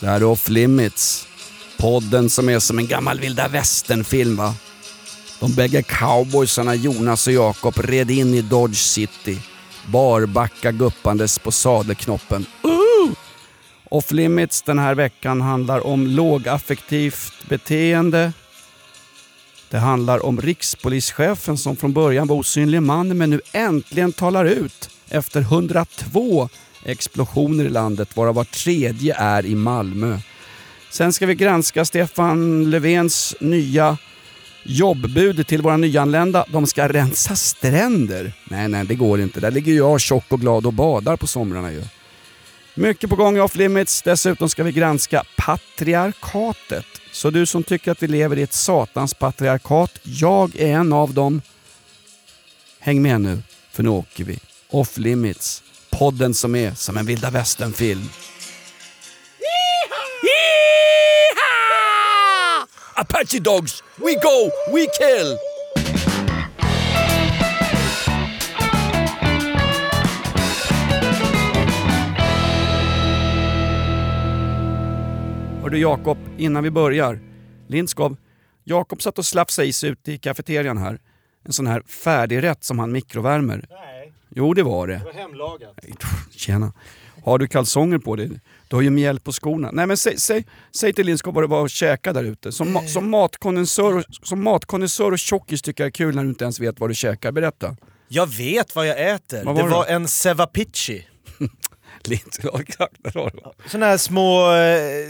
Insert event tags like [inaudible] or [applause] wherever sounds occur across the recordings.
Det här är Off Limits. Podden som är som en gammal vilda västern-film va? De bägge cowboysarna Jonas och Jakob red in i Dodge City. Barbacka guppandes på sadelknoppen. Uh! Off Limits den här veckan handlar om lågaffektivt beteende. Det handlar om rikspolischefen som från början var osynlig man men nu äntligen talar ut efter 102 explosioner i landet varav var tredje är i Malmö. Sen ska vi granska Stefan Löfvens nya jobbbud till våra nyanlända. De ska rensa stränder. Nej, nej, det går inte. Där ligger jag tjock och glad och badar på somrarna ju. Mycket på gång i Off Limits. Dessutom ska vi granska patriarkatet. Så du som tycker att vi lever i ett satans patriarkat, jag är en av dem. Häng med nu, för nu åker vi. Off Limits. Podden som är som en vilda västern-film. Apache dogs, we go, we kill! Hördu Jakob, innan vi börjar. Lindskov, Jakob satt och slafsade i sig ute i kafeterian här. En sån här färdigrätt som han mikrovärmer. Jo, det var det. det var hemlagat. Tjena. Har du kalsonger på dig? Du har ju mjäll på skorna. Nej men säg, säg, säg till Lindskog vad det var att käka där ute. Som, ma- som matkonnässör och, som och tjockis tycker jag är kul när du inte ens vet vad du käkar. Berätta. Jag vet vad jag äter. Vad det var det? var en cevapici. [laughs] Det? [laughs] Såna här små, eh,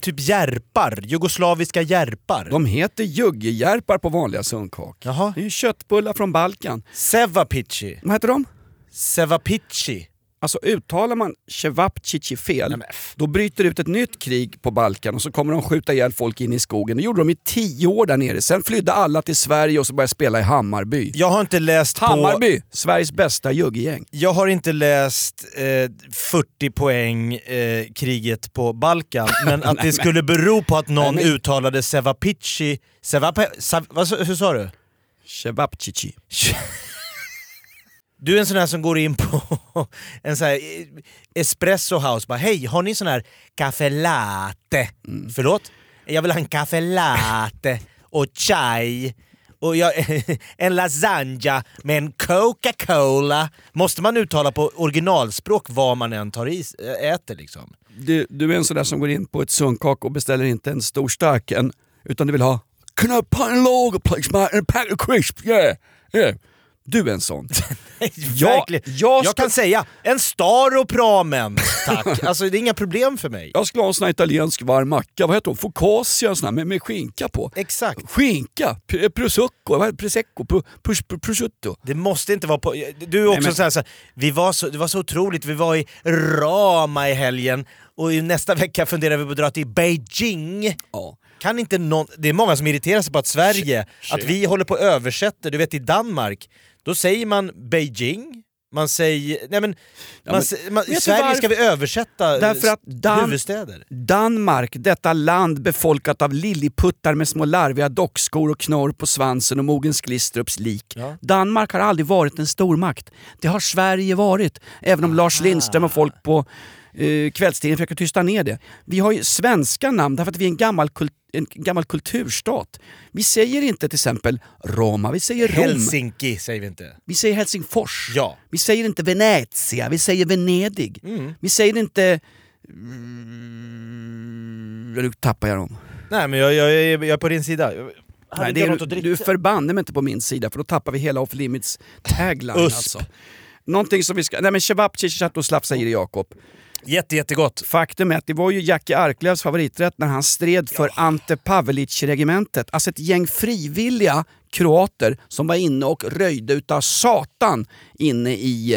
typ järpar. Jugoslaviska järpar. De heter juggejärpar på vanliga sundkak. Jaha. Det är ju köttbullar från Balkan. Cevapici. Vad heter de? Cevapici. Alltså uttalar man cevapcici fel, då bryter det ut ett nytt krig på Balkan och så kommer de skjuta ihjäl folk in i skogen. Det gjorde de i tio år där nere. Sen flydde alla till Sverige och så började spela i Hammarby. Jag har inte läst på... Hammarby, Sveriges bästa juggegäng. Jag har inte läst eh, 40 poäng eh, kriget på Balkan, [laughs] men att det skulle bero på att någon Nej, men- uttalade Cevapici... Cevape, sa- hur sa du? Cevapcici. Du är en sån här som går in på [laughs] en sån här eh, espresso house bara hej, har ni sån här caffè latte? Förlåt? Jag vill ha en caffè latte och chai och jag, [laughs] en lasagna med en Coca-Cola. Måste man uttala på originalspråk vad man än tar i, äter liksom? Du, du är en sån där som går in på ett sundkak och beställer inte en stor stark en, utan du vill ha Can I have a lager please mate and a pack of crisps? Yeah, yeah. Du är en sån. [laughs] Verkligen. jag Jag, ska- kan säga en Staro Pramen, tack. [laughs] Alltså det är inga problem för mig. Jag skulle ha en sån här italiensk varm macka, vad heter hon? Focaccia sån här, med, med skinka på. Exakt. Skinka, P- prosecco, vad prosecco, Pro- pros- pros- prosciutto. Det måste inte vara på... Du är också men- så här, så här, vi var så, det var så otroligt, vi var i Rama i helgen och i nästa vecka funderar vi på att dra till Beijing. Ja. Kan inte någon, det är många som irriterar sig på att Sverige, Tje- att vi håller på och översätter, du vet i Danmark, då säger man Beijing, man säger... Nej men, man, men- man, I Sverige varför? ska vi översätta Därför att Dan- huvudstäder. Danmark, detta land befolkat av lilliputtar med små larviga dockskor och knorr på svansen och Mogens Glistrups lik. Ja. Danmark har aldrig varit en stormakt. Det har Sverige varit. Även om Lars Lindström och folk på eh, kvällstidningen försöker tysta ner det. Vi har ju svenska namn därför att vi är en gammal, kult, en gammal kulturstat. Vi säger inte till exempel Roma, vi säger Rom. Helsinki säger vi inte. Vi säger Helsingfors. Ja. Vi säger inte Venezia, vi säger Venedig. Mm. Vi säger inte... Mm, nu tappar jag dem. Nej men jag, jag, jag, jag är på din sida. Nej, det är, du förbanne mig inte på min sida för då tappar vi hela off limits tagline Usp. alltså. Någonting som vi ska... Nej men Cevapcic satt och i det Jakob. Jätte, jättegott. Faktum är att det var ju Jackie Arklövs favoriträtt när han stred för Ante Pavelic-regementet. Alltså ett gäng frivilliga kroater som var inne och röjde utav satan inne i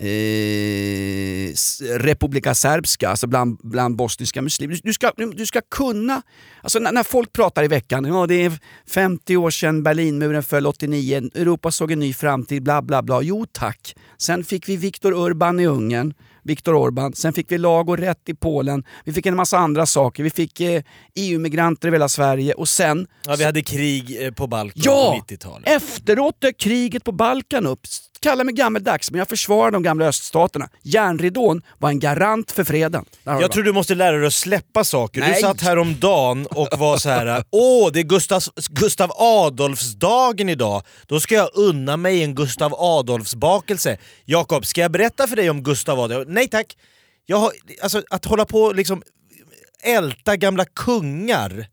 eh, Republika Serbska, alltså bland, bland bosniska muslimer. Du, du, ska, du ska kunna, alltså när, när folk pratar i veckan, ja det är 50 år sedan Berlinmuren föll 89, Europa såg en ny framtid, bla bla bla. Jo tack. Sen fick vi Viktor Urban i Ungern, Viktor Orban. Sen fick vi lag och rätt i Polen. Vi fick en massa andra saker. Vi fick eh, EU-migranter i hela Sverige och sen Ja, vi hade krig eh, på Balkan Ja! på 90-talet. Efteråt dök kriget på Balkan upp. Kalla mig gammeldags, men jag försvarar de gamla öststaterna. Järnridån var en garant för freden. Du Jag tror du måste lära dig att släppa saker. Du Nej. satt här om dagen och var så här: [laughs] åh det är Gustav, Gustav Adolfsdagen idag, då ska jag unna mig en Gustav Adolfsbakelse. Jakob, ska jag berätta för dig om Gustav Adolf? Nej tack! Jag har, alltså, att hålla på och liksom älta gamla kungar,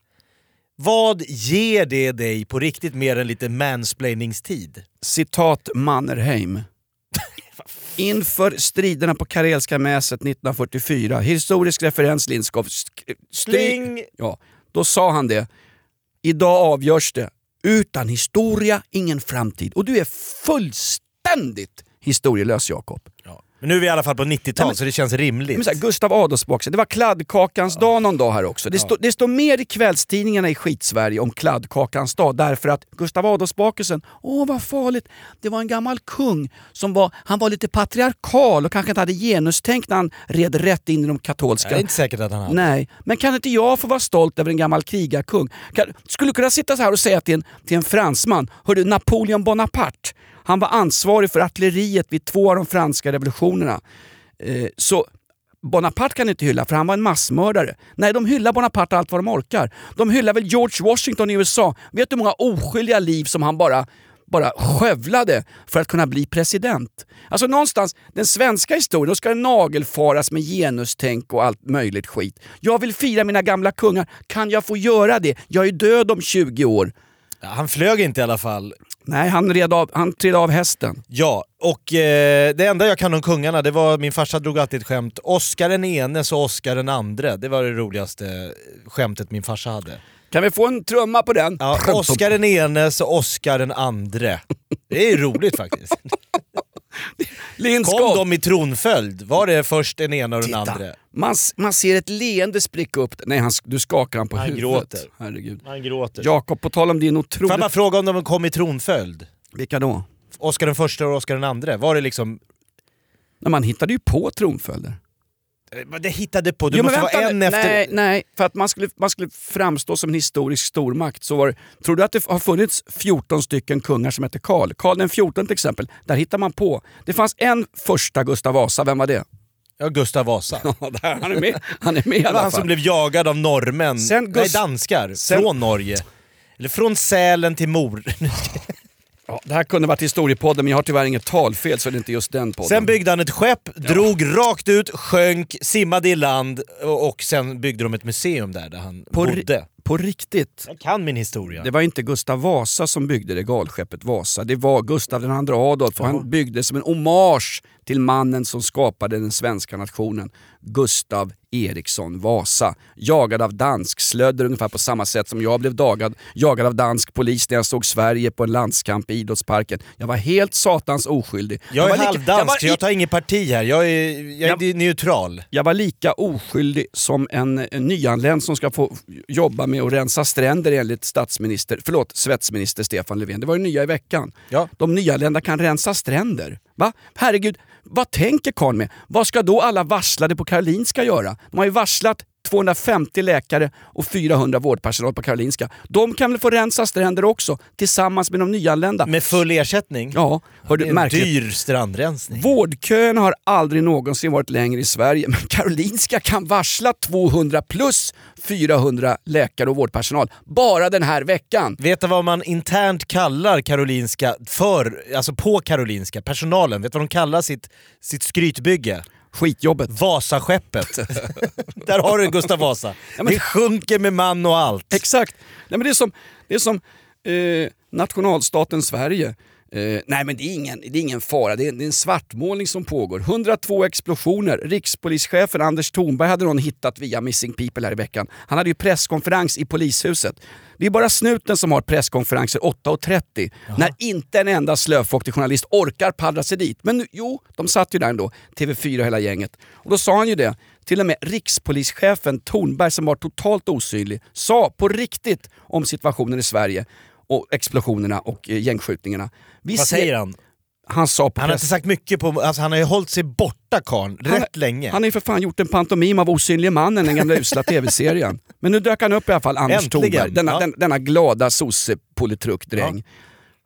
vad ger det dig på riktigt mer än lite mansplainingstid? Citat Mannerheim. [laughs] Inför striderna på Karelska mäset 1944, historisk referens Lindskov. Sling! Ja, då sa han det. Idag avgörs det. Utan historia, ingen framtid. Och du är fullständigt historielös Jakob. Men nu är vi i alla fall på 90-tal Nej, men- så det känns rimligt. Men så här, Gustav Adolfsboxen, det var kladdkakans dag någon dag här också. Det, står- det står mer i kvällstidningarna i skitsverige om kladdkakans dag därför att Gustav Adolfsbakelsen, åh vad farligt, det var en gammal kung som var, han var lite patriarkal och kanske inte hade genustänk när han red rätt in i de katolska. det är inte säkert att han hade. Nej, men kan inte jag få vara stolt över en gammal krigarkung? Kan, skulle du kunna sitta så här och säga till en, till en fransman, hördu Napoleon Bonaparte, han var ansvarig för artilleriet vid två av de franska revolutionerna. Eh, så Bonaparte kan inte hylla för han var en massmördare. Nej, de hyllar Bonaparte allt vad de orkar. De hyllar väl George Washington i USA. Vet du hur många oskyldiga liv som han bara bara skövlade för att kunna bli president. Alltså någonstans, den svenska historien, då ska den nagelfaras med genustänk och allt möjligt skit. Jag vill fira mina gamla kungar, kan jag få göra det? Jag är död om 20 år. Han flög inte i alla fall. Nej, han, red av, han trillade av hästen. Ja, och eh, det enda jag kan om kungarna, det var min farsa drog alltid ett skämt. Oscar den enes och Oscar den andre. Det var det roligaste skämtet min farsa hade. Kan vi få en trumma på den? Ja, [laughs] Oscar den enes och Oscar den andre. Det är roligt faktiskt. [laughs] [laughs] Kom Lindskov. de i tronföljd? Var det först den ena och den Titta. andra? Man, man ser ett leende spricka upp. Nej, han, du skakar han på Han huvudet. gråter. Herregud. Han gråter. Jakob, på tal om din Får otroligt... jag bara fråga om de kom i tronföljd? Vilka då? Oscar den första och Oscar den andre, var det liksom... Nej, man hittade ju på tronföljder. Eh, Det hittade på, du Jo, måste vara vänta en nu. efter... Nej, nej, för att man skulle, man skulle framstå som en historisk stormakt så var Tror du att det har funnits 14 stycken kungar som hette Karl? Karl den 14 till exempel, där hittar man på. Det fanns en första Gustav Vasa, vem var det? Ja, Gustav Vasa. [laughs] Ja, där, han är med, han är med i alla han som fall. blev jagad av norrmän, Sen nej danskar, Sen- från Norge. Eller från Sälen till Mor... [laughs] Ja, det här kunde varit historiepodden men jag har tyvärr inget talfel så det är inte just den podden. Sen byggde han ett skepp, drog rakt ut, sjönk, simmade i land och, och sen byggde de ett museum där, där han på, bodde. På riktigt. Jag kan min historia. Det var inte Gustav Vasa som byggde regalskeppet Vasa, det var Gustav II Adolf och han byggde som en hommage till mannen som skapade den svenska nationen, Gustav Eriksson Vasa. Jagad av dansk slödder ungefär på samma sätt som jag blev dagad, jagad av dansk polis när jag såg Sverige på en landskamp i idrottsparken. Jag var helt satans oskyldig. jag är var lika- halvdansk, jag i- tar inget parti här. Jag är, jag är Jag- neutral. jag var lika oskyldig som en, en nyanländ som ska få jobba med att rensa stränder enligt statsminister, förlåt, svetsminister Stefan Löfven. Det var ju nya i veckan. Ja. De nyanlända kan rensa stränder. Va? Herregud, vad tänker karln med? Vad ska då alla varslade på Karolinska göra? De har ju varslat 250 läkare och 400 vårdpersonal på Karolinska. De kan väl få rensa stränder också, tillsammans med de nyanlända? Med full ersättning. Ja, hör det du, märkligt. dyr strandrensning. Vårdköerna har aldrig någonsin varit längre i Sverige, men Karolinska kan varsla 200 plus 400 läkare och vårdpersonal bara den här veckan. Vet du vad man internt kallar Karolinska för, alltså på Karolinska, personalen? Vet du vad de kallar sitt, sitt skrytbygge? Skitjobbet. Vasaskeppet. [laughs] Där har du Gustav Vasa. men- Det sjunker med man och allt. Exakt. Nej, men det är som, det är som eh, nationalstaten Sverige. Eh, nej men det är ingen, det är ingen fara, det är, det är en svartmålning som pågår. 102 explosioner. Rikspolischefen Anders Thornberg hade någon hittat via Missing People här i veckan. Han hade ju presskonferens i polishuset. Det är bara snuten som har presskonferenser 8.30 när inte en enda slöfoktig journalist orkar paddra sig dit. Men nu, jo, de satt ju där ändå, TV4 och hela gänget. Och då sa han ju det, till och med rikspolischefen Thornberg som var totalt osynlig, sa på riktigt om situationen i Sverige och explosionerna och eh, gängskjutningarna. Vi Vad säger han? Han sa på Han har inte sagt mycket på... Alltså han har ju hållit sig borta karln, Han- rätt länge. Han har ju för fan gjort en pantomim av Osynlige mannen, den gamla usla tv-serien. [laughs] Men nu dök han upp i alla fall, Anders Äntligen, Thornberg, denna, ja. den, denna glada sosse-politruk-dräng.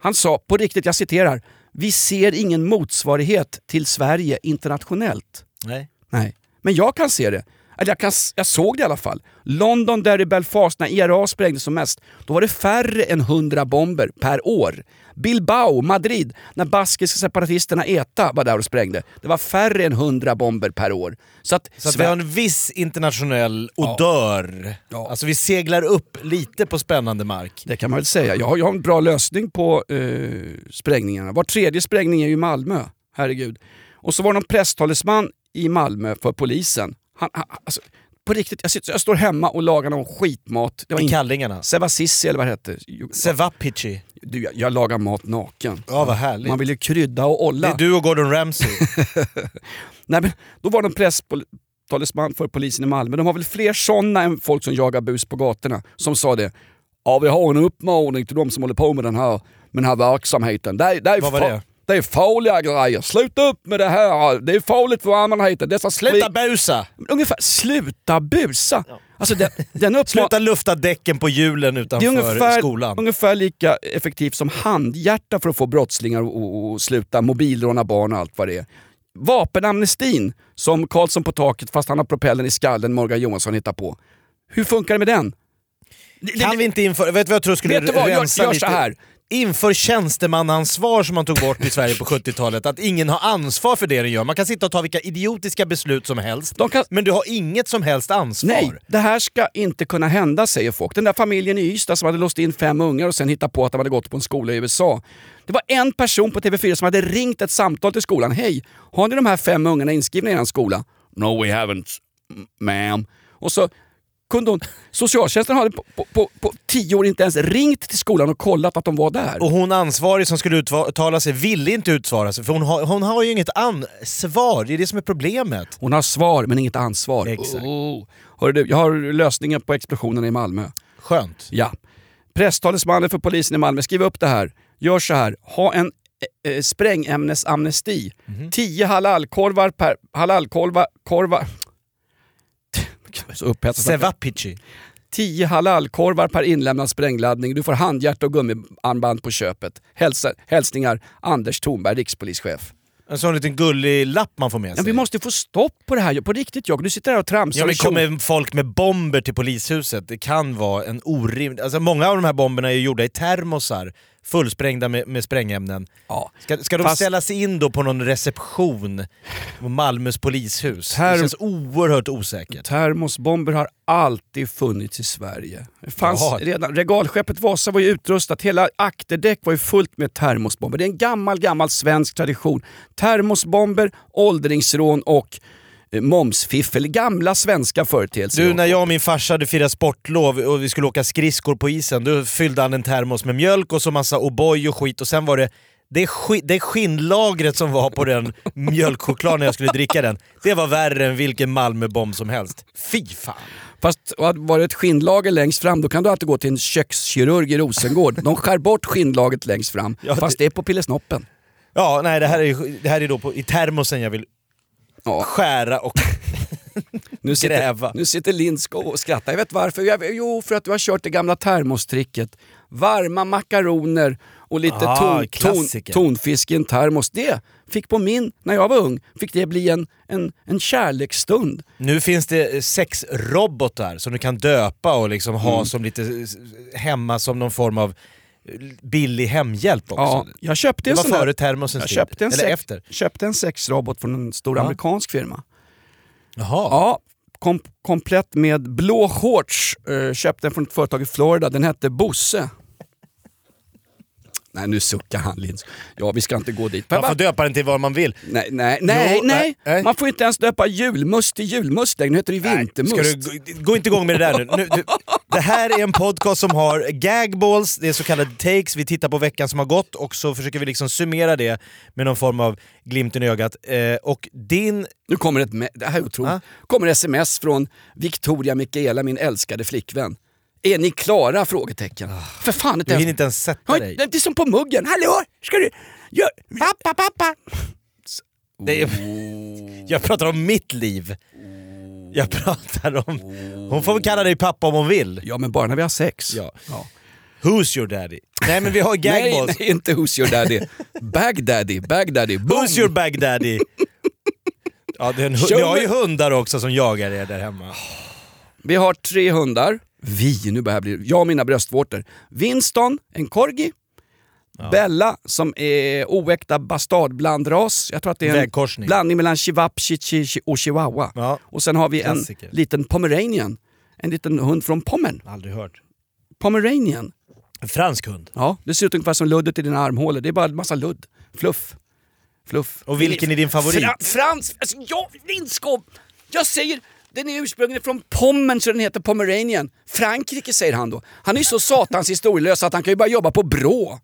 Han sa på riktigt, jag citerar, vi ser ingen motsvarighet till Sverige internationellt. Nej. Nej, men jag kan se det. Jag, kan, jag såg det i alla fall. London, där i Belfast, när IRA sprängdes som mest, då var det färre än 100 bomber per år. Bilbao, Madrid, när baskiska separatisterna ETA var där och sprängde. Det var färre än 100 bomber per år. Så att, Så att vi har en viss internationell odör. Ja. Alltså vi seglar upp lite på spännande mark. Det kan man väl säga. Jag har, jag har en bra lösning på eh, sprängningarna. Var tredje sprängning är ju i Malmö. Herregud. Och så var det någon presstalesman i Malmö för polisen. Han, han, alltså, på riktigt, jag, sitter, jag står hemma och lagar någon skitmat. Det var I in- kallingarna. Sevasissi eller vad det hette. Sevapici. Du, jag, jag lagar mat naken. Ja vad härligt. Man vill ju krydda och Det olla. är du och Gordon Ramsay. [laughs] Nej, men, då var det en presstalesman för polisen i Malmö. De har väl fler sådana än folk som jagar bus på gatorna. Som sa det. Ja, vi har en uppmaning till de som håller på med den här, med den här verksamheten. Det det är, Vad var det? Det är farliga grejer. Sluta upp med det här. Det är farligt för allmänheten. Dessa Sluta busa! Ungefär, sluta busa. Alltså den, den [laughs] uppma- Sluta lufta däcken på hjulen det är utanför ungefär, skolan. ungefär lika effektivt som handhjärta för att få brottslingar att sluta mobilråna barn och allt vad det är. Vapenamnestin, som Karlsson på taket fast han har propellen i skallen, Morgan Johansson hittar på. Hur funkar det med den? Kan vi inte införa, vet du vad jag tror skulle Vet du vad, rensa gör lite? så här. Inför tjänstemannaansvar som man tog bort i Sverige på [laughs] 70-talet. Att ingen har ansvar för det den gör. Man kan sitta och ta vilka idiotiska beslut som helst. Kan- Men du har inget som helst ansvar. Nej, det här ska inte kunna hända säger folk. Den där familjen i Ystad som hade låst in fem ungar och sen hittat på att de hade gått på en skola i USA. Det var en person på TV4 som hade ringt ett samtal till skolan. Hej, har ni de här fem ungarna inskrivna i er skola? No we haven't, ma'am. Och så kunde hon, socialtjänsten hade på, på, på, tio år inte ens ringt till skolan och kollat att de var där. Och hon ansvarig som skulle uttala sig ville inte utsvara sig för hon har, hon har ju inget ansvar, det är det som är problemet. Hon har svar men inget ansvar. Exakt. Oh. Hörru du, jag har lösningen på explosionen i Malmö. Skönt. Ja. Presstalesmannen för polisen i Malmö, skriv upp det här. Gör så här, ha en eh, eh, sprängämnesamnesti. Mhm. 10 halalkorvar per... Halalkorvar... Korvar... Så upphetsad. Sevapici. 10 halalkorvar per inlämnad sprängladdning. Du får handhjärta och gummiarmband på köpet. Hälsa, hälsningar Anders Thornberg, rikspolischef. En sån liten gullig lapp man får med Ja, sig. vi måste få stopp på det här. På riktigt jag. Du sitter här och tramsar Ja men kommer folk med bomber till polishuset, det kan vara en orimlig... Alltså många av de här bomberna är gjorda i termosar, fullsprängda med, med sprängämnen. Ja. Ska, ska de Fast- ställa sig in då på någon reception på Malmös polishus? Term- Det känns oerhört osäkert. Termosbomber har alltid funnits i Sverige. Det fanns Jaha. redan, regalskeppet Vasa var ju utrustat, hela akterdäck var ju fullt med termosbomber. Det är en gammal, gammal svensk tradition. Termosbomber, åldringsrån och momsfiffel. Gamla svenska företeelser. Du, när jag och min farsa hade firat sportlov och vi skulle åka skridskor på isen, då fyllde han en termos med mjölk och så massa O'boy och skit och sen var det det, sk- det skinnlagret som var på den mjölkchokladen när jag skulle dricka den, det var värre än vilken Malmöbomb som helst. Fy fan! Fast var det ett skinnlager längst fram, då kan du alltid gå till en kökskirurg i Rosengård. De skär bort skinnlagret längst fram, Ja, fast det är på pillesnoppen. Ja, nej det här är, det här är då på, i termosen jag vill Ja. skära och [laughs] Nu sitter, Gräva. nu sitter Lindskog och skrattar. Jag vet varför. Jag, jo, för att du har kört det gamla termostricket. Varma makaroner och lite Ah, ton, ton, tonfisk i en termos. Det fick på min, när jag var ung, fick det bli en, en, en kärleksstund. Nu finns det sex robotar som du kan döpa och liksom ha Mm. som lite s- hemma som någon form av billig hemhjälp också. Ja, jag köpte det var före termosens tid. köpte en, Eller sex, efter. köpte en sexrobot från en stor Ja. amerikansk firma. Jaha. Ja, kom, komplett med blå shorts. Eh, köpte den från ett företag i Florida. Den hette Bosse. Nej nu suckar han Lins. Ja vi ska inte gå dit. Man får döpa den till vad man vill. Nej, nej, nej, Jo, nej. nej. Man får inte ens döpa julmust till julmust längre. Nu heter det Nej, vintermust. Ska du, gå- gå inte igång med det där nu. nu du, det här är en podcast som har gagballs, det är så kallade takes, vi tittar på veckan som har gått och så försöker vi liksom summera det med någon form av glimten i ögat. Eh, och din... Nu kommer ett, det här är otroligt. Ja. kommer sms från Victoria Mikaela, min älskade flickvän. Är ni klara? Frågetecken. För fan inte Ah. Du hinner inte ens sätta dig. Det är som på muggen. Hallå, ska du... Gör... Pappa, pappa. Det är, jag pratar om mitt liv. Jag pratar om... Hon får väl kalla dig pappa om hon vill. Ja men bara när vi har sex. Ja. Who's your daddy? Nej men vi har [laughs] Nej, gagballs. nej, inte who's your daddy. Bagdaddy, bagdaddy, boom. Who's your bagdaddy? Ja, det är en, hu- Show ni har me- ju hundar också som jagar er där hemma. Vi har tre hundar. Vi, nu börjar det bli... Jag och mina bröstvårtor. Winston, en corgi. Bella som är oäkta bastardblandras. Jag tror att det är en blandning mellan chihuahua chi- chi- och chihuahua. Ja. Och sen har vi Klassiker. en liten pomeranian. En liten hund från Pommern. Aldrig hört. Pomeranian. En fransk hund. Ja, det ser ut ungefär som luddet i dina armhålor. Det är bara en massa ludd. Fluff. Fluff. Och vilken är din favorit? Fra, Frans! Alltså, ja, Lindskov! Jag säger, den är ursprungligen från Pommern så den heter Pomeranian. Frankrike säger han då. Han är ju så satans historielös att han kan ju bara jobba på Brå.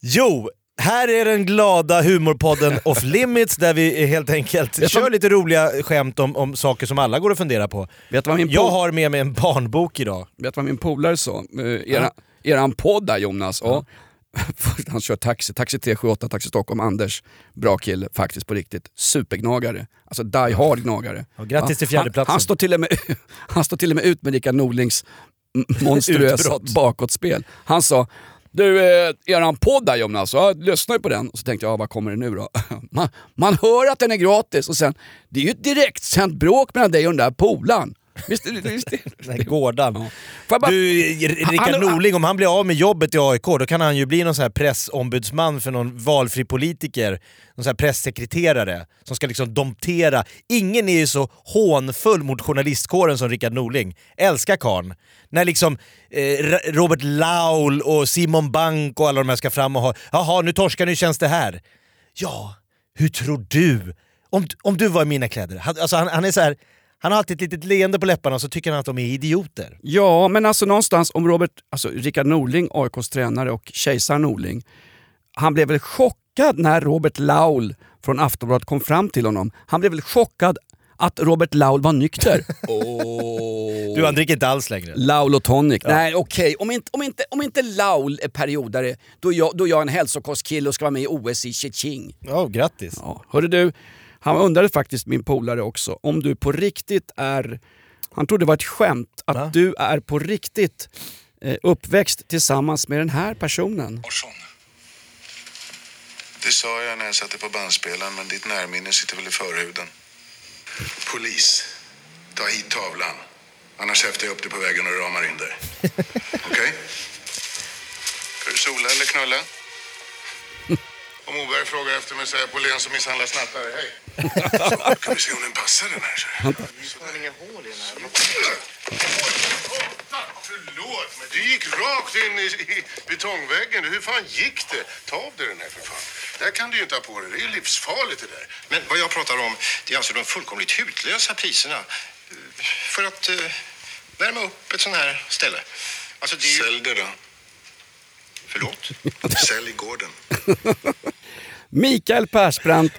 Jo, här är den glada humorpodden [laughs] Off Limits där vi helt enkelt Vet kör vad- lite roliga skämt om, om saker som alla går att fundera på. Vet du vad min, Jag har med mig en barnbok idag. vet vad min polare sa? Uh, era, eran podd där Jonas. Ja. [laughs] Han kör taxi, taxi 378, Taxi Stockholm, Anders. Bra kille faktiskt på riktigt. Supergnagare. Alltså die hard gnagare. Ja, grattis till fjärdeplatsen. Han, han, står till och med, [laughs] han står till och med ut med Rickard Norlings monstruösa bakåtspel. Han sa du, eh, eran podd där Jonas, ja, jag lyssnar ju på den. Och så tänkte jag, ja, vad kommer det nu då? [laughs] Man, man hör att den är gratis och sen, det är ju ett direktsänt bråk mellan dig och den där polaren. Visst, visst, här gårdan. Bara- Du, Rickard Han- Norling, om han blir av med jobbet i AIK, då kan han ju bli någon sån här pressombudsman för någon valfri politiker. Någon sån här pressekreterare som ska liksom domptera. Ingen är ju så hånfull mot journalistkåren som Rickard Norling. Älskar karln. När liksom eh, Robert Laul och Simon Bank och alla de här ska fram och ha “Jaha, nu torskar nu känns det här”. Ja, hur tror du? Om, om du var i mina kläder. Han, alltså han, han är så här, han har alltid ett litet leende på läpparna och så tycker han att de är idioter. Ja, men alltså någonstans om Robert, alltså Rickard Norling, AIKs tränare och kejsar Norling, han blev väl chockad när Robert Laul från Aftonbladet kom fram till honom. Han blev väl chockad att Robert Laul var nykter. [laughs] oh. Du, han dricker inte alls längre. Laul och tonic. Nej okej, om, inte, om, inte, om inte Laul är periodare, då är jag, då är jag en hälsokostkille och ska vara med i OS i Cheching. Ja, grattis. Ja. Hörde du, han undrade faktiskt min polare också om du på riktigt är, han trodde det var ett skämt, att Va? du är på riktigt eh, uppväxt tillsammans med den här personen. Larsson. Det sa jag när jag satte på bandspelaren, men ditt närminne sitter väl i förhuden. Polis. Ta hit tavlan. Annars häftar jag upp dig på vägen och ramar in dig. [laughs] Okej? Ska du sola eller knulla? Om Moberg frågar efter mig säger jag Polén som misshandlar snattare. Hej! [laughs] Kan vi se om den passar den här. Så. Det är inga hål i den här. Förlåt, men du gick rakt in i, i betongväggen. Hur fan gick det? Ta av dig den här för fan. Det här kan du ju inte ha på dig. Det är livsfarligt det där. Men vad jag pratar om, det är alltså de fullkomligt hutlösa priserna. eh, För att eh, värma upp ett sånt här ställe. Alltså det är ju... Sälj det då. Förlåt? Sälj gården. [laughs] Mikael Persbrandt,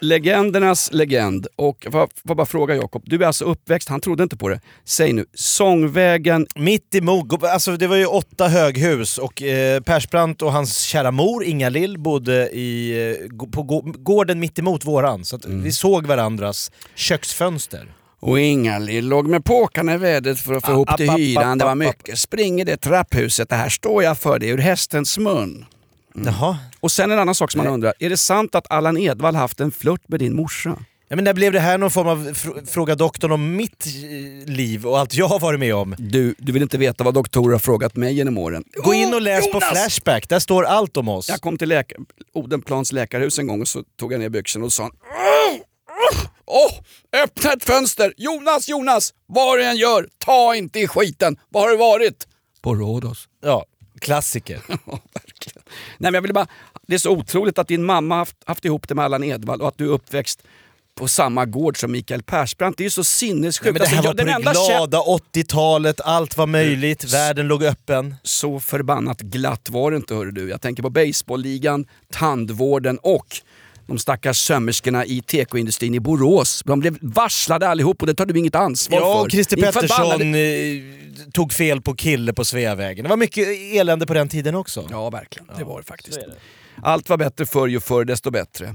legendernas legend. Och får får bara fråga Jakob, du är alltså uppväxt, han trodde inte på det. Säg nu, Sångvägen, Mitt emot, alltså det var ju åtta höghus och eh, Persbrandt och hans kära mor Inga-Lill bodde i, eh, på gå- gården mitt emot våran. Så att vi såg varandras köksfönster. Och Inga-Lill låg med påkarna i vädret för att få Ah, ihop app, till app, hyran. Det var mycket spring i det trapphuset. Det här står jag för, det är ur hästens mun. Jaha. Och sen en annan sak som man undrar. Är det sant att Allan Edwall haft en flört med din morsa? Ja, men när blev det här någon form av fr- fråga doktorn om mitt eh, liv och allt jag har varit med om? Du, du vill inte veta vad doktorer har frågat mig genom åren. Gå in och läs på Jonas! Flashback, där står allt om oss. Jag kom till läka- Odenplans läkarhus en gång och så tog jag ner byxorna och sa Åh, öppna ett fönster! Jonas, Jonas! Vad du än gör, ta inte i skiten! Var har du varit? På Rhodos. Ja. klassiker. [laughs] Verkligen. Nej, men jag ville bara, det är så otroligt att din mamma haft, haft ihop det med Allan Edwall och att du är uppväxt på samma gård som Mikael Persbrandt. Det är ju så sinnessjukt. Nej, men det här Alltså, var jag- på det glada 80-talet, allt var möjligt, världen låg öppen. Så förbannat glatt var det inte hörru du. Jag tänker på baseballligan, tandvården och de stackars sömmerskorna i tekoindustrin i Borås. De blev varslade allihop och det tar du inget ansvar för. Ja, och Christer Pettersson eh, tog fel på kille på Sveavägen. Det var mycket elände på den tiden också. Ja, verkligen. Det var det faktiskt. det. Allt var bättre förr, ju förr desto bättre.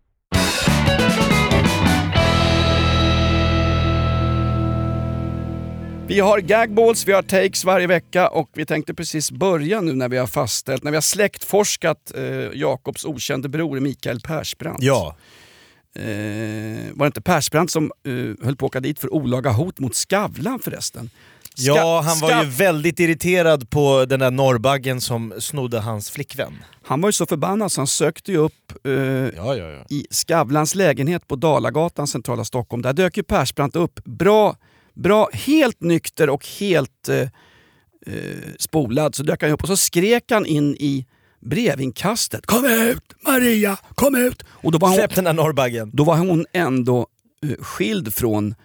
Vi har gagballs, vi har takes varje vecka och vi tänkte precis börja nu när vi har fastställt, när vi har släktforskat eh, Jakobs okände bror Mikael Persbrandt. Ja. Eh, var det inte Persbrandt som eh, höll på att åka dit för olaga hot mot Skavlan förresten? Ska- Ja, han var ju väldigt irriterad på den där norrbaggen som snodde hans flickvän. Han var ju så förbannad så han sökte ju upp eh, Ja, ja, ja. i Skavlans lägenhet på Dalagatan, centrala Stockholm. Där dök ju Persbrandt upp. Bra, bra helt nykter och helt eh, eh, spolad. Så dök han upp och så skrek han in i brevinkastet. Kom ut Maria, kom ut! Och då var hon, Släpp den där norrbaggen. då var hon ändå eh, skild från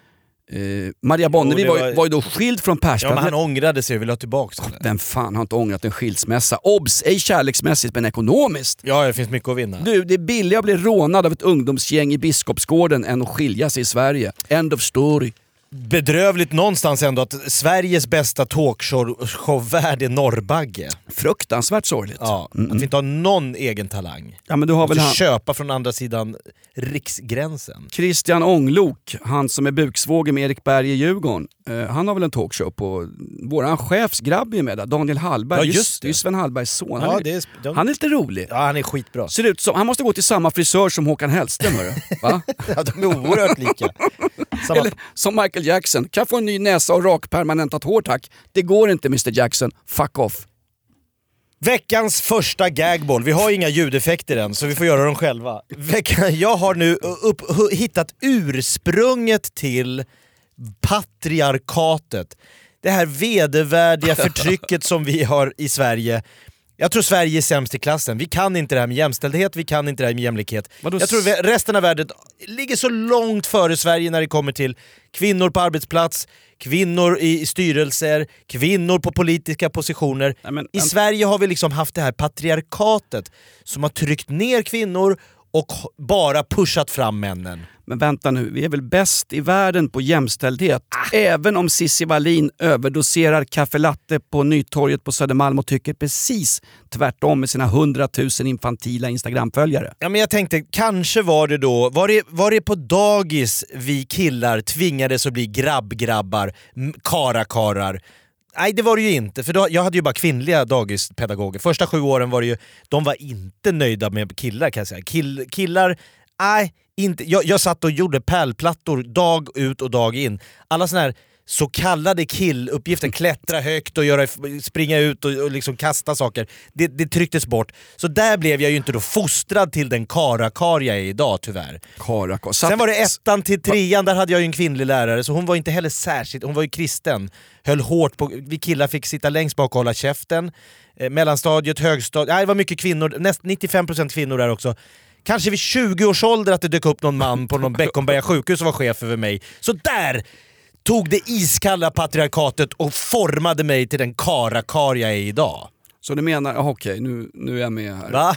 eh, Maria Bonnevi var, ju- var- var ju då skild från Ja, Persbrandt. men han ångrade sig och ville ha tillbaka henne. Vem fan har inte ångrat en skilsmässa? Obs! Ej kärleksmässigt men ekonomiskt. Ja, det finns mycket att vinna. Du, det är billigare att bli rånad av ett ungdomsgäng i Biskopsgården än att skilja sig i Sverige. End of story. Bedrövligt någonstans ändå att Sveriges bästa talkshow-värd är Norrbagge. Fruktansvärt sorgligt. Ja, Att vi inte har någon egen talang. Ja, men du har väl han, köpa från andra sidan riksgränsen. Christian Ånglok, han som är buksvåger med Erik Berg i Djurgården. Eh, han har väl en talkshow på... Våran chefsgrabb är med där, Daniel Hallberg. Ja, Just just det är Sven Hallbergs son. Han, Ja, är, det är, de, han är lite rolig. ja, han är skitbra. Ser ut som, han måste gå till samma frisör som Håkan Hellström. hörru. [laughs] Va? Ja, de är oerhört lika. [laughs] Samma, Eller som Michael Jackson. Kan jag få en ny näsa och rakpermanentat hår tack? Det går inte Mr Jackson. Fuck off. Veckans första gagball. Vi har inga ljudeffekter än, så vi får göra dem själva. Veckan, jag har nu upp, hittat ursprunget till patriarkatet. det här vedervärdiga förtrycket som vi har i Sverige. Jag tror Sverige är sämst i klassen. Vi kan inte det här med jämställdhet, vi kan inte det här med jämlikhet. Vadå Jag tror resten av världen ligger så långt före Sverige när det kommer till kvinnor på arbetsplats, kvinnor i styrelser, kvinnor på politiska positioner. I Sverige har vi liksom haft det här patriarkatet som har tryckt ner kvinnor och bara pushat fram männen. Men vänta nu, vi är väl bäst i världen på jämställdhet? Även om Cissi Wallin överdoserar kaffe latte på Nytorget på Södermalm och tycker precis tvärtom med sina 100 000 infantila Instagramföljare. Ja, men jag tänkte, kanske var det då, var det, var det på dagis vi killar tvingades att bli grabb-grabbar, kara-karar? Nej det var det ju inte, för då, jag hade ju bara kvinnliga dagispedagoger. Första sju åren var det ju, de var inte nöjda med killar kan jag säga. Kill, killar, nej, inte. Jag, jag satt och gjorde pärlplattor dag ut och dag in. Alla såna här så kallade killuppgifter, klättra högt och göra, springa ut och, och liksom kasta saker, det, det trycktes bort. Så där blev jag ju inte då fostrad till den karakar jag är idag tyvärr. Karakar. Sen var det ettan till trean, där hade jag ju en kvinnlig lärare, så hon var inte heller särskilt, hon var ju kristen. Höll hårt på, vi killar fick sitta längst bak och hålla käften. Eh, mellanstadiet, högstadiet, nej det var mycket kvinnor, näst 95% kvinnor där också. Kanske vid 20 års ålder att det dök upp någon man på någon [laughs] Beckomberga sjukhus som var chef över mig. Så där tog det iskalla patriarkatet och formade mig till den karakar jag är idag. Så du menar, ah, okej nu, nu är jag med här. Va?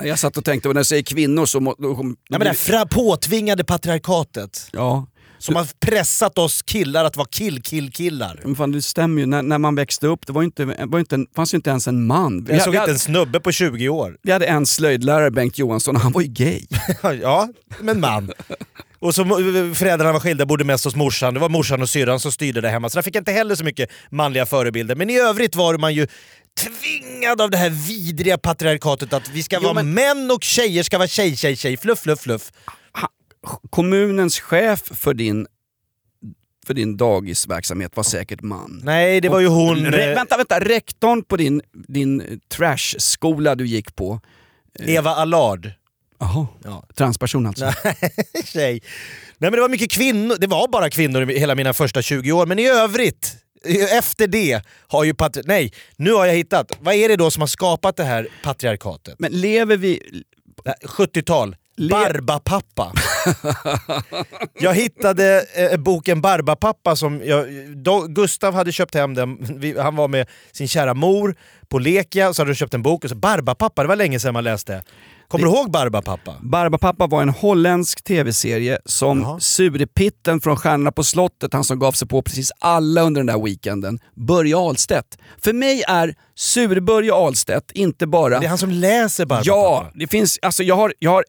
Eh, jag satt och tänkte, när jag säger kvinnor så... Må, då, då, Ja, men det här påtvingade patriarkatet. Ja. Som har pressat oss killar att vara kill-kill-killar. Men fan, det stämmer ju, när, när man växte upp det var inte, var inte fanns ju inte ens en man. Jag såg vi, inte en snubbe på 20 år. vi hade en slöjdlärare, Bengt Johansson, och han var ju gay. [laughs] ja, men man. Och så föräldrarna var skilda, bodde mest hos morsan. Det var morsan och syrran som styrde där hemma. Så där fick jag inte heller så mycket manliga förebilder. Men i övrigt var man ju tvingad av det här vidriga patriarkatet att vi ska Jo, vara men- män och tjejer ska vara tjej, tjej, tjej. Fluff, fluff, fluff. Kommunens chef för din, för din dagisverksamhet var säkert man. Nej, det var ju hon... Re, eh, vänta, vänta, rektorn på din, din trashskola du gick på, Eva Allard. Jaha, Ja. transperson alltså. [laughs] tjej. Nej men det var mycket kvinnor, det var bara kvinnor i hela mina första 20 år, men i övrigt, efter det har ju patri- Nej, nu har jag hittat. Vad är det då som har skapat det här patriarkatet? Men lever vi... Nej, 70-tal. Barbapappa. [laughs] jag hittade eh, boken Barbapappa som jag, då, Gustav hade köpt hem den. Vi, han var med sin kära mor på Lekia och så hade de köpt en bok. Och så, Barbapappa, det var länge sedan man läste. Kommer du ihåg Barbapappa? Barbapappa var en holländsk tv-serie som surepitten från Stjärnorna på slottet, han som gav sig på precis alla under den där weekenden, Börje Ahlstedt. För mig är sur-Börje Ahlstedt inte bara... Det är han som läser Barbapappa. Ja, det finns, alltså jag har, jag har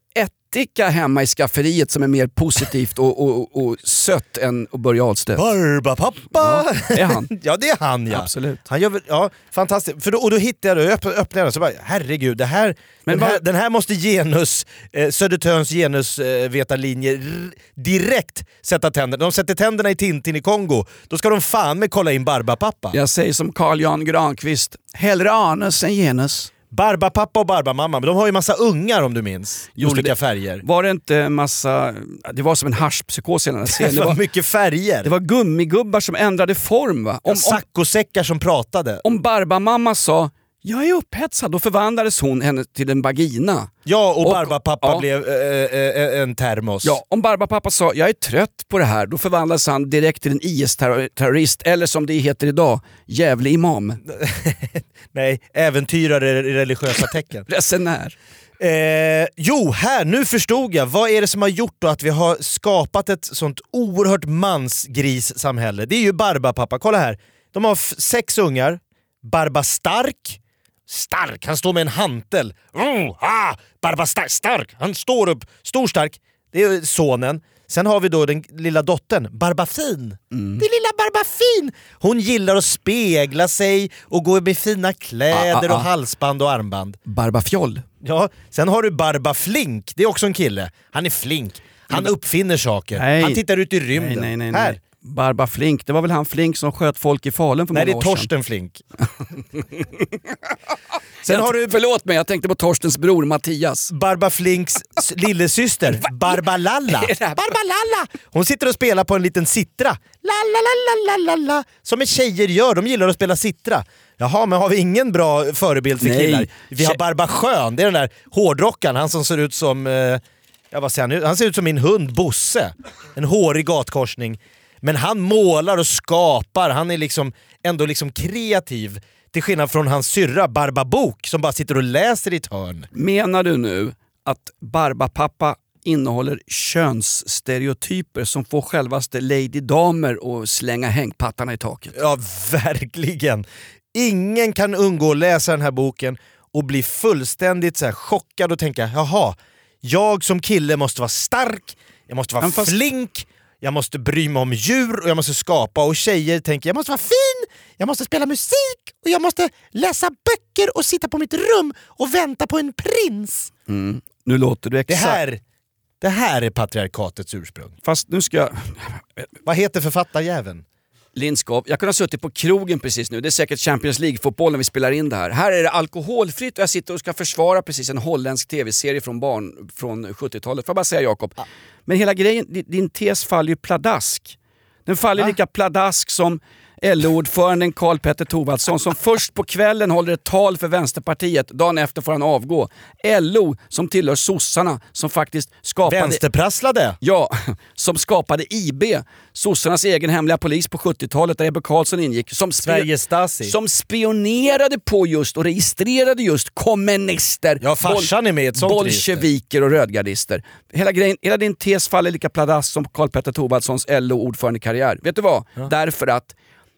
ättika hemma i skafferiet som är mer positivt och, och, och, och sött än Börje Ahlstedt. Barbapappa! Ja, det är han. [laughs] ja det är han ja. Absolut. Han gör väl, ja, fantastiskt. För då, och då hittade jag det, och öpp- öppnade den så bara herregud, det här, Men den, här, vad- den här måste genus, eh, Södertörns genusvetarlinje r- direkt sätta tänderna. De sätter tänderna i Tintin i Kongo, då ska de fan med kolla in Barbapappa. Jag säger som Carl Jan Granqvist, hellre anus än genus. Barbapappa och Barbamamma, men de har ju massa ungar om du minns. I olika det- färger. Var det inte massa... Det var som en haschpsykos i den här [laughs] serien. Det var mycket färger. det var gummigubbar som ändrade form va? Om, om, Saccosäckar som pratade. om Barbamamma sa “Jag är upphetsad” då förvandlades hon henne till en vagina. Ja, och, Och- Barbapappa ja. blev eh, eh, en termos. Ja, om Barbapappa sa “Jag är trött på det här” då förvandlades han direkt till en IS-terrorist eller som det heter idag, jävlig imam. [laughs] Nej, äventyrare i religiösa tecken. [laughs] Resenär. Eh, jo, här, nu förstod jag. Vad är det som har gjort då att vi har skapat ett sånt oerhört mansgrissamhälle? Det är ju Barbapappa. Kolla här. De har sex ungar. Barba Stark. Stark, han står med en hantel. Mm, ah, Barba Stark, stark, han står upp. Stor stark. Det är sonen. Sen har vi då den lilla dottern, Barbafin. Det är lilla Barbafin! Hon gillar att spegla sig och gå med fina kläder Ah, ah, och ah. halsband och armband. Barbafjoll. Ja, sen har du Barba Flink, det är också en kille. Han är flink. Han uppfinner saker. Nej. Han tittar ut i rymden. Nej, nej, Här. Nej. Barba Flink, det var väl han Flink som sköt folk i Falun för Nej, det många är år sedan? Torsten Flink. [laughs] Sen har du... Förlåt mig, jag tänkte på Torstens bror Mattias. Barba Flinks lillasyster, Barbalalla. Barbalalla! Hon sitter och spelar på en liten sittra. La, la, la, la, la, la, la. Som en tjejer gör, de gillar att spela sittra. Jaha, men har vi ingen bra förebild för Nej. killar? Vi har Barba Schön, det är den där hårdrockaren, han som ser ut som... Eh, ja, vad säger han? han ser ut som min hund Bosse. En hårig gatkorsning. Men han målar och skapar, han är liksom ändå liksom kreativ. Till skillnad från hans syrra Barba Bok som bara sitter och läser i ett hörn. Menar du nu att Barbapappa innehåller könsstereotyper som får självaste Lady Damer att slänga hängpattarna i taket? Ja, verkligen. Ingen kan undgå att läsa den här boken och bli fullständigt så chockad och tänka jaha, jag som kille måste vara stark, jag måste vara fast- flink, jag måste bry mig om djur och jag måste skapa. Och tjejer tänker jag måste vara fin, jag måste spela musik och jag måste läsa böcker och sitta på mitt rum och vänta på en prins. Mm. Nu låter du Det exakt... här, det här är patriarkatets ursprung. Fast nu ska jag... Vad heter författarjäveln? Lindskov, jag kunde ha suttit på krogen precis nu. Det är säkert Champions League-fotboll när vi spelar in det här. Här är det alkoholfritt och jag sitter och ska försvara precis en holländsk tv-serie från barn från 70-talet. Får jag bara säga Jakob? Men hela grejen, din- tes faller ju pladask. Den faller lika pladask som LO-ordföranden Karl Petter Thorwaldsson som först på kvällen håller ett tal för Vänsterpartiet, dagen efter får han avgå. LO som tillhör sossarna som faktiskt skapade... Vänsterprasslade? Ja, som skapade IB, sossarnas egen hemliga polis på 70-talet där Ebbe Carlsson ingick. Som, Sveriges Stasi. som spionerade på just och registrerade just kommunister, Ja, farsan är med i ett sånt bolsjeviker och rödgardister. Hela, grejen, hela din tes faller lika pladask som Karl Petter Thorwaldssons LO-ordförandekarriär. Vet du vad? Därför att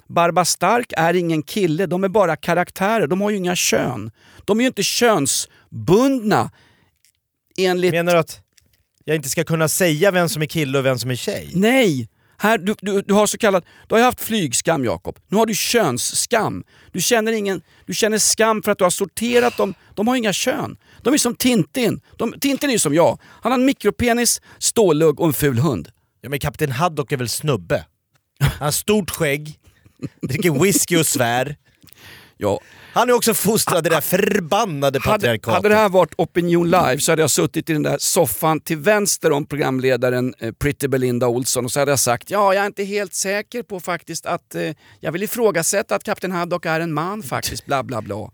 Barba Stark är ingen kille, de är bara karaktärer. De har ju inga kön. De är ju inte könsbundna enligt... Menar du att jag inte ska kunna säga vem som är kille och vem som är tjej? Nej! Här, du, du, du har så kallad, du har haft flygskam Jakob. Nu har du könsskam. Du känner, ingen, du känner skam för att du har sorterat dem. De har inga kön. De är som Tintin. De, Tintin är ju som jag. Han har en mikropenis, stålugg och en ful hund. Ja men Kapten Haddock är väl snubbe? Han har stort skägg, dricker whisky och svär. Ja. Han är också fostrad i det där förbannade Hade, patriarkatet. hade det här varit Opinion Live så hade jag suttit i den där soffan till vänster om programledaren eh, Pretty Belinda Olsson och så hade jag sagt ja, jag är inte helt säker på faktiskt att eh, jag vill ifrågasätta att Kapten Haddock är en man faktiskt, bla bla bla.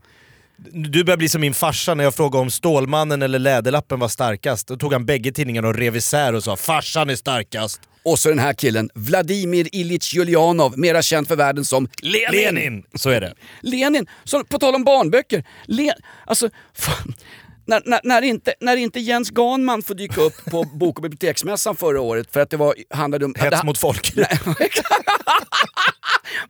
Du börjar bli som min farsa när jag frågade om Stålmannen eller Läderlappen var starkast. Då tog han bägge tidningarna och rev isär och sa farsan är starkast. Och så den här killen, Vladimir Ilyich Julianov, mera känd för världen som Lenin. Lenin! Så är det. Lenin, så på tal om barnböcker. Le, alltså, fan. När, när, när, inte, när inte Jens Ganman får dyka upp på [laughs] Bok och biblioteksmässan förra året för att det var, handlade om... Hets mot folk. [laughs]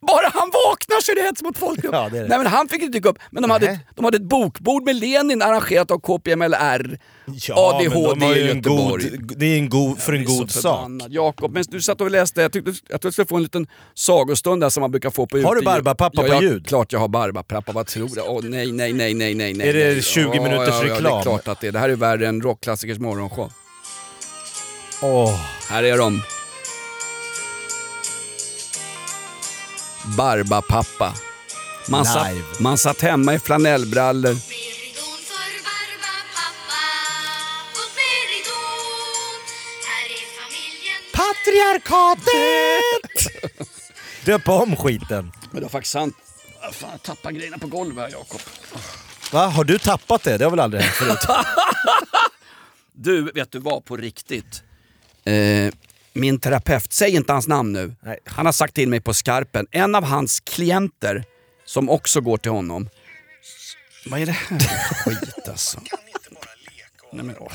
Bara han vaknar så är det hets mot folkgrupp. Ja. Nej men han fick inte dyka upp. Men de hade, de hade ett bokbord med Lenin arrangerat av KPMLR. Ja, men ADHD i ju en Göteborg. god, det är en god, för en god sak. Jakob, men du satt och läste, jag tyckte att du skulle få en liten sagostund där som man brukar få på Har du. Barbapappa ja, på ljud? Klart jag har Barbapappa, vad tror du? Åh nej, nej, nej, nej, nej. Är det nej. 20 Ja, minuters ja, ja, det reklam? är klart att det är. Det här är värre än rockklassikers morgonshow. Åh. Här är de. Barbapappa. Man satt, man satt hemma i flanellbrallor. Patriarkatet! [laughs] Döp om skiten. Men det var faktiskt sant. Ah, Fan, jag tappade grejerna på golvet här Jakob. Va? Har du tappat det? Det har väl aldrig hänt förut? [laughs] Du, vet du vad på riktigt? Eh, min terapeut, säg inte hans namn nu. Nej. Han har sagt till mig på skarpen, en av hans klienter som också går till honom. Vad är det här för skit alltså? Nej, men, åh.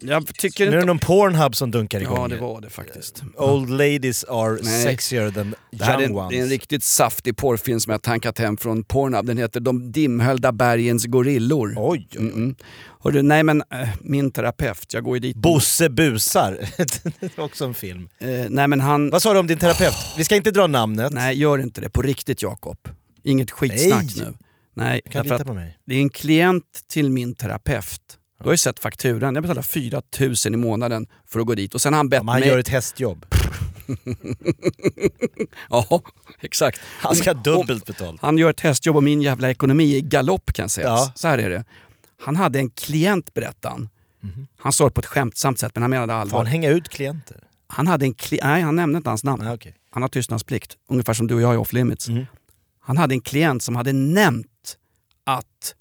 Jag tycker Nu är det någon Pornhub som dunkar igång. Ja, det var det faktiskt. Old ladies are Nej. sexier than Det här är young en, ones. det är en riktigt saftig porrfilm som jag tankat hem från Pornhub. Den heter De dimhöljda bergens gorillor. Oj, oj, oj. Mm. Hörru, nej men äh, min terapeut, jag går ju dit... Bosse busar. [laughs] Också en film. Eh, nej men han... Vad sa du om din terapeut? Vi ska inte dra namnet. Nej, gör inte det. På riktigt Jakob. Inget skitsnack Nej. nu. Nej, kan därför lita på mig. det är en klient till min terapeut. Du har ju sett fakturan. Jag betalar 4 000 i månaden för att gå dit och sen har han bett Ja, men han mig... gör ett hästjobb. [laughs] ja, exakt. Han ska ha dubbelt betalt. Han gör ett hästjobb och min jävla ekonomi är i galopp kan sägas. Ja. Så här är det. Han hade en klient berättade han. Han sa det på ett skämtsamt sätt men han menade Får allvar. han hänga ut klienter? Han hade en kli- Nej, han nämnde inte hans namn. Nej, okej. Han har tystnadsplikt. Ungefär som du och jag är off limits. Mm. Han hade en klient som hade nämnt att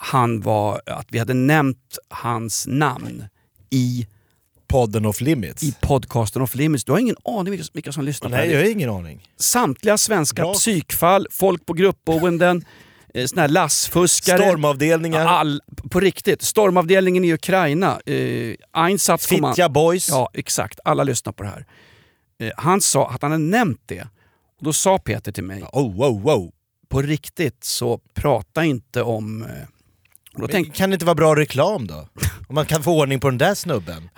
han var, att vi hade nämnt hans namn i Podden off limits? i podcasten Off Limits. Du har ingen aning vilka, som lyssnar på Nej, det jag här. har ingen aning. Samtliga svenska Bra. psykfall, folk på gruppboenden, eh, såna här lassfuskare. Stormavdelningar. All, på riktigt. Stormavdelningen i Ukraina. Eh, Einsatz Fittja boys. Ja, exakt. Alla lyssnar på det här. Eh, han sa att han hade nämnt det. Och då sa Peter till mig, Oh, wow, wow. på riktigt så prata inte om... Eh, Men tänkte, Kan det inte vara bra reklam då? Om man kan få ordning på den där snubben.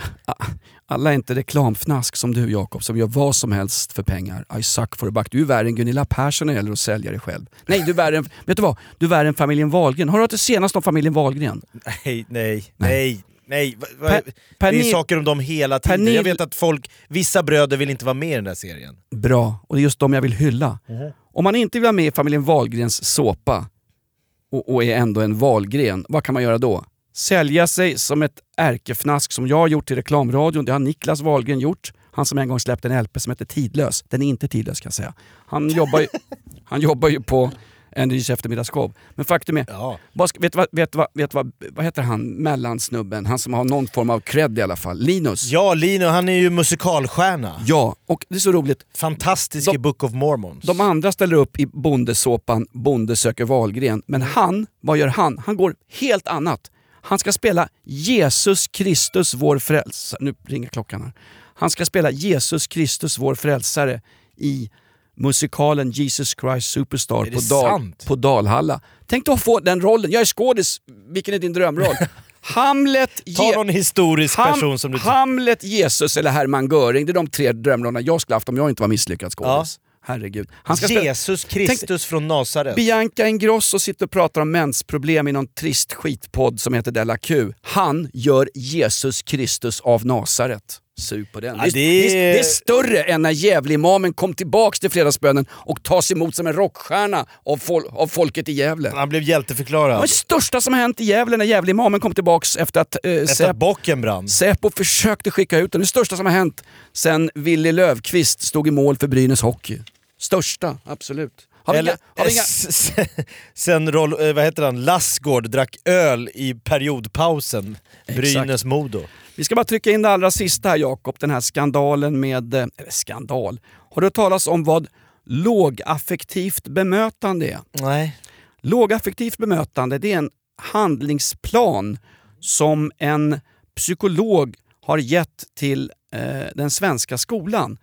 alla är inte reklamfnask som du Jakob som gör vad som helst för pengar. I suck for a buck. Du är värre än Gunilla Persson när det gäller att sälja dig själv. Nej, du är värre än, [laughs] vet du vad? Du är värre än familjen Wahlgren. Har du hört det senaste om familjen Wahlgren? Nej, nej, nej. Nej, Per- Per det är saker om dem hela Per tiden. Jag Nil- vet att folk, vissa bröder vill inte vara med i den där serien. Bra, och det är just dem jag vill hylla. Mhm. Om man inte vill vara med i familjen Wahlgrens såpa och, och är ändå en Wahlgren, vad kan man göra då? Sälja sig som ett ärkefnask som jag har gjort i reklamradion, det har Niklas Wahlgren gjort. Han som en gång släppte en LP som heter Tidlös. Den är inte tidlös kan jag säga. Han jobbar ju, [laughs] han jobbar ju på en Nys eftermiddagsshow. Men faktum är, Ja. vad, vet, du vad, vet, vad, vet vad, vad heter han mellansnubben? Han som har någon form av cred i alla fall. Linus. Ja, Lino, han är ju musikalstjärna. Ja, och det är så roligt. Fantastisk De- i Book of Mormons. De andra ställer upp i bondesåpan Bonde söker Wahlgren. Men han, vad gör han? Han går helt annat. Han ska spela Jesus Kristus vår frälsare. Nu ringer klockan här. Han ska spela Jesus Kristus vår frälsare i musikalen Jesus Christ Superstar på, Dal, på Dalhalla. Tänk dig att få den rollen. Jag är skådis. Vilken är din drömroll? [laughs] Hamlet, Ta någon historisk Ham- person som du... Hamlet, Jesus eller Hermann Göring. Det är de tre drömrollerna jag skulle haft om jag inte var misslyckad skådis. Herregud. Han ska Jesus Kristus från Nasaret. Bianca Ingrosso sitter och pratar om mensproblem i någon trist skitpodd som heter Della Q. Han gör Jesus Kristus av Nasaret. Sug på den. Ja, det, är, det det, är, det är större än när Gävleimamen kom tillbaks till fredagsbönen och tas emot som en rockstjärna av, fol av folket i Gävle. Han blev Det hjälteförklarad. var det största som har hänt i Gävle när Gävleimamen kom tillbaks efter att eh, Efter Säpo att bocken brann. Säpo försökte skicka ut den. Det största som har hänt sen Willy Löfqvist stod i mål för Brynäs Hockey. Största, absolut. Har Eller, inga, har inga, [laughs] sen Roll, eh, vad heter han, Lassgård drack öl i periodpausen. Brynäs-Modo. Vi ska bara trycka in det allra sista här Jakob, den här skandalen med... eh, Eller skandal. Har du hört talas om vad lågaffektivt bemötande är? Nej. Lågaffektivt bemötande det är en handlingsplan som en psykolog har gett till eh, den svenska skolan.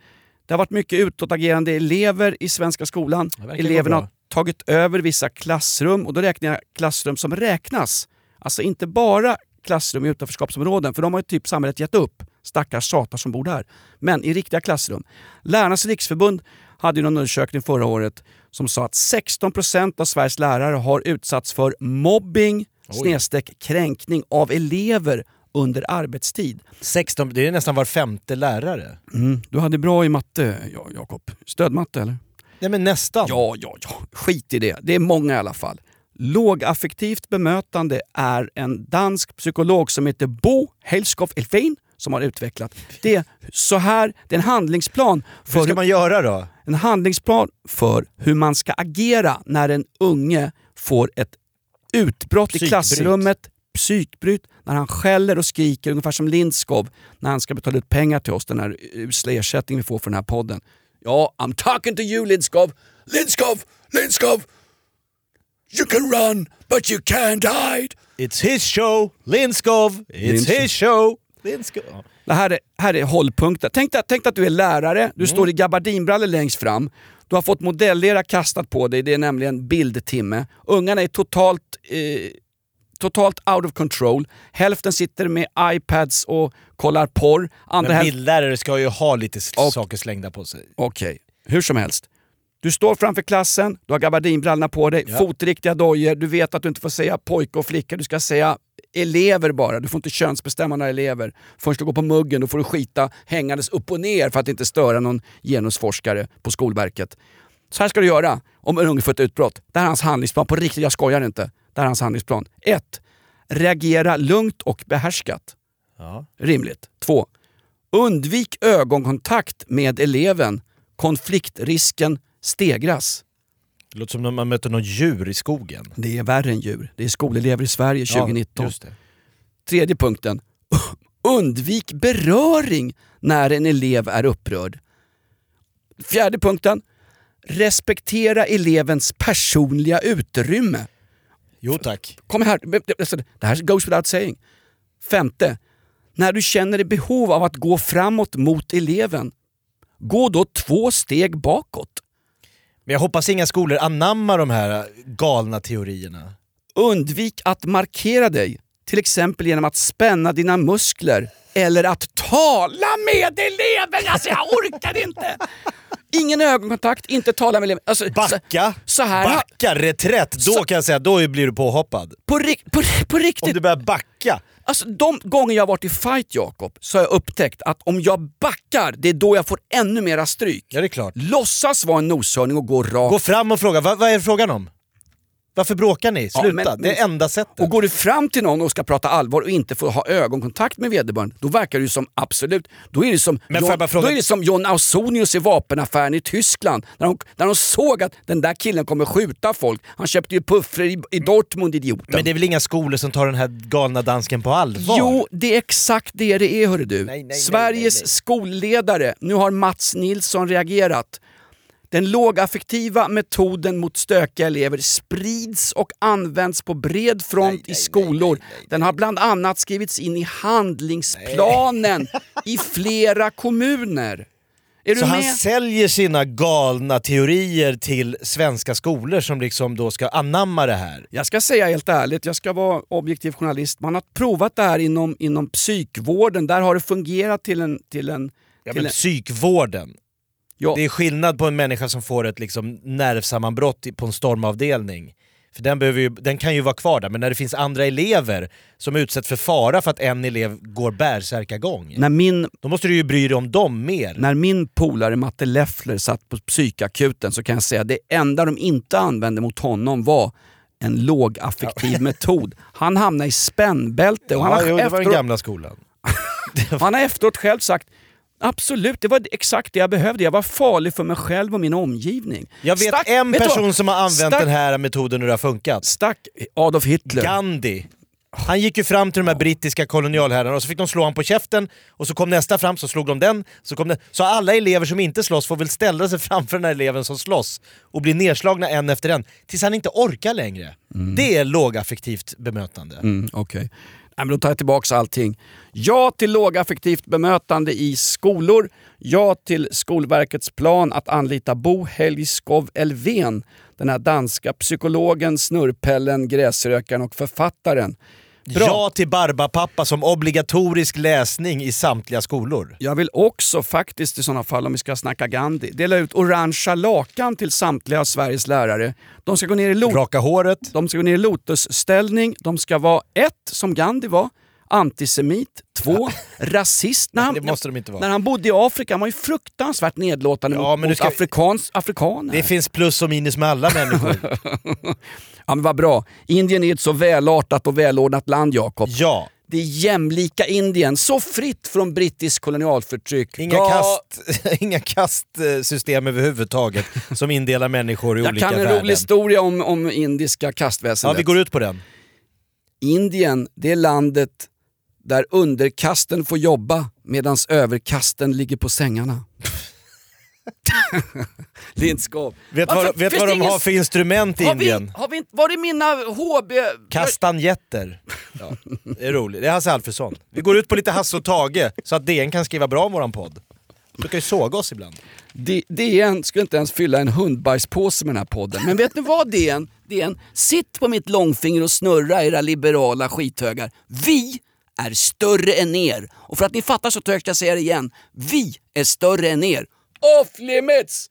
Det har varit mycket utåtagerande elever i svenska skolan. Eleverna har tagit över vissa klassrum och då räknar jag klassrum som räknas. Alltså inte bara klassrum i utanförskapsområden, för de har ju typ samhället gett upp. Stackars satar som bor där. Men i riktiga klassrum. Lärarnas riksförbund hade ju någon undersökning förra året som sa att 16% av Sveriges lärare har utsatts för mobbing snedstreck kränkning av elever under arbetstid. 16, det är nästan var femte lärare. Mm. Du hade bra i matte, ja, Jakob. Stödmatte eller? Nej men nästan. Ja, ja, ja. Skit i det. Det är många i alla fall. Lågaffektivt bemötande är en dansk psykolog som heter Bo Helskov Elfein som har utvecklat. Det är så här, det är en handlingsplan för Hur ska man göra då? en handlingsplan för hur man ska agera när en unge får ett utbrott i Psykbryt. klassrummet, psykbryt, när han skäller och skriker, ungefär som Lindskov när han ska betala ut pengar till oss, den här usla ersättningen vi får för den här podden. Ja, I'm talking to you Lindskov! Lindskov! Lindskov! You can run, but you can't hide! It's his show, Lindskov! It's his show! Lindskov. Det här är, här är hållpunkten. Tänk tänk att du är lärare, du står i gabardinbrallor längst fram. Du har fått modellera kastat på dig, det är nämligen bildtimme. Ungarna är totalt, eh, totalt out of control. Hälften sitter med iPads och kollar porr. Andra Men bildlärare ska ju ha lite Och- saker slängda på sig. Okej, hur som helst. Du står framför klassen, du har gabardinbrallorna på dig, Ja. fotriktiga dojor, du vet att du inte får säga pojke och flicka, du ska säga elever bara. Du får inte könsbestämma några elever. Först du går på muggen då får du skita hängandes upp och ner för att inte störa någon genusforskare på Skolverket. Så här ska du göra om en unge får ett utbrott. Det här är hans handlingsplan. På riktigt, jag skojar inte. Det här är hans handlingsplan. 1. Reagera lugnt och behärskat. Ja. Rimligt. 2. Undvik ögonkontakt med eleven. Konfliktrisken stegras. Det låter som när man möter något djur i skogen. Det är värre än djur. Det är skolelever i Sverige 2019. Ja. Tredje punkten. [laughs] Undvik beröring när en elev är upprörd. Fjärde punkten. Respektera elevens personliga utrymme. Jo tack. Kom här, alltså, det här goes without saying. Femte. När du känner ett behov av att gå framåt mot eleven, gå då två steg bakåt. Men jag hoppas inga skolor anammar de här galna teorierna. Undvik att markera dig, till exempel genom att spänna dina muskler eller att tala med eleverna. Alltså jag orkar inte! Ingen ögonkontakt, inte tala med eleven. Alltså, Backa! Så, så här, Backa, reträtt! Då Så- kan jag säga, då blir du påhoppad. på, ri- på, på riktigt. Om du börjar backa. Alltså de gånger jag har varit i fight Jakob, så har jag upptäckt att om jag backar, det är då jag får ännu mera stryk. Ja det är klart. Låtsas vara en noshörning och gå rakt. Gå fram och fråga, vad, vad är frågan om? Varför bråkar ni? Ja, Sluta, men- det är enda sättet. Och går du fram till någon och ska prata allvar och inte får ha ögonkontakt med vederbörande, då verkar ju som absolut, då är det som, Men John, fråga- då är det som John Ausonius i vapenaffären i Tyskland. När de, när de såg att den där killen kommer skjuta folk. Han köpte ju puffrar i, i Dortmund, idioten. Men det är väl inga skolor som tar den här galna dansken på allvar? Jo, det är exakt det det är hörru du. Nej, nej, Sveriges nej, nej. skolledare, nu har Mats Nilsson reagerat. Den lågaffektiva metoden mot stökiga elever sprids och används på bred front i skolor. Den har bland annat skrivits in i handlingsplanen [laughs] i flera kommuner. Är Så han säljer sina galna teorier till svenska skolor som liksom då ska anamma det här? Jag ska säga helt ärligt, jag ska vara objektiv journalist. Man har provat det här inom, inom psykvården. Där har det fungerat till en... Till en, Ja, men en psykvården. Ja. Det är skillnad på en människa som får ett liksom nervsammanbrott på en stormavdelning. För den, behöver ju, den kan ju vara kvar där, men när det finns andra elever som utsätts för fara för att en elev går bärsärkagång, när min då måste du ju bry dig om dem mer. När min polare Matte Leffler satt på psykakuten så kan jag säga att det enda de inte använde mot honom var en lågaffektiv [laughs] metod. Han hamnade i spännbälte och han, Ja, har jo, det var den gamla skolan. [laughs] han har efteråt själv sagt Absolut, det var exakt det jag behövde. Jag var farlig för mig själv och min omgivning. Jag vet Stack- en vet person som har använt Stack- den här metoden och det har funkat. Stack Adolf Hitler. Gandhi. Han gick ju fram till de här brittiska kolonialherrarna och så fick de slå honom på käften och så kom nästa fram så slog de den. Så, kom den. så alla elever som inte slåss får väl ställa sig framför den här eleven som slåss och bli nedslagna en efter en tills han inte orkar längre. Det är lågaffektivt bemötande. Mm, Okej. Nej, men då tar jag tillbaka allting. Ja till lågaffektivt bemötande i skolor. Ja till Skolverkets plan att anlita Bo Helgskov Elfven. Den här danska psykologen, snurrpellen, gräsrökaren och författaren. Bra. Ja till Barbapappa som obligatorisk läsning i samtliga skolor. Jag vill också faktiskt i sådana fall, om vi ska snacka Gandhi, dela ut orangea lakan till samtliga Sveriges lärare. De ska gå ner i, lot- Raka håret. de ska gå ner i lotusställning. De ska vara ett, som Gandhi var, antisemit. Två, [laughs] rasist. När han, Det måste de inte vara. När han bodde i Afrika han var ju fruktansvärt nedlåtande Ja, mot, mot ska- afrikans, afrikaner. Det finns plus och minus med alla människor. [laughs] Ja men vad bra. Indien är ett så välartat och välordnat land Jakob. Ja. Det jämlika Indien, så fritt från brittiskt kolonialförtryck. Inga, Ga- kast, [laughs] inga kastsystem överhuvudtaget som indelar människor i Jag olika kan en värden. rolig historia om, om indiska Ja, kastväsendet. vi går ut på den. Indien, det är landet där underkasten får jobba medan överkasten ligger på sängarna. [laughs] Lindskov. Vet Varför vad, vet vad de ingen- har för instrument i Har vi, Indien? har vi inte, var det mina HB... Kastanjetter. [laughs] Ja, det är roligt. Det är Hasse Alfredson. Vi går ut på lite Hasse och Tage så att DN kan skriva bra om våran podd. De brukar ju såga oss ibland. D- DN skulle inte ens fylla en hundbajspåse med den här podden. Men vet ni vad DN? DN, sitt på mitt långfinger och snurra era liberala skithögar. Vi är större än er. Och för att ni fattar så törs jag säga det igen. Vi är större än er. off limits!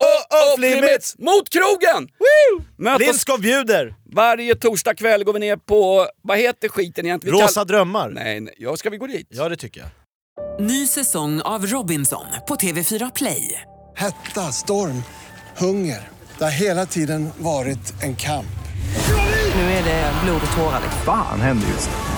off off limits! Mot krogen! Möt Lindskov bjuder! varje torsdag kväll går vi ner på, vad heter skiten egentligen? Vi Rosa kall- drömmar. Nej, nej, ja, ska vi gå dit? Ja det tycker jag. Ny säsong av Robinson på TV4 Play. Hetta, storm, hunger. Det har hela tiden varit en kamp. Nu är det blod och tårar. Fan händer just nu.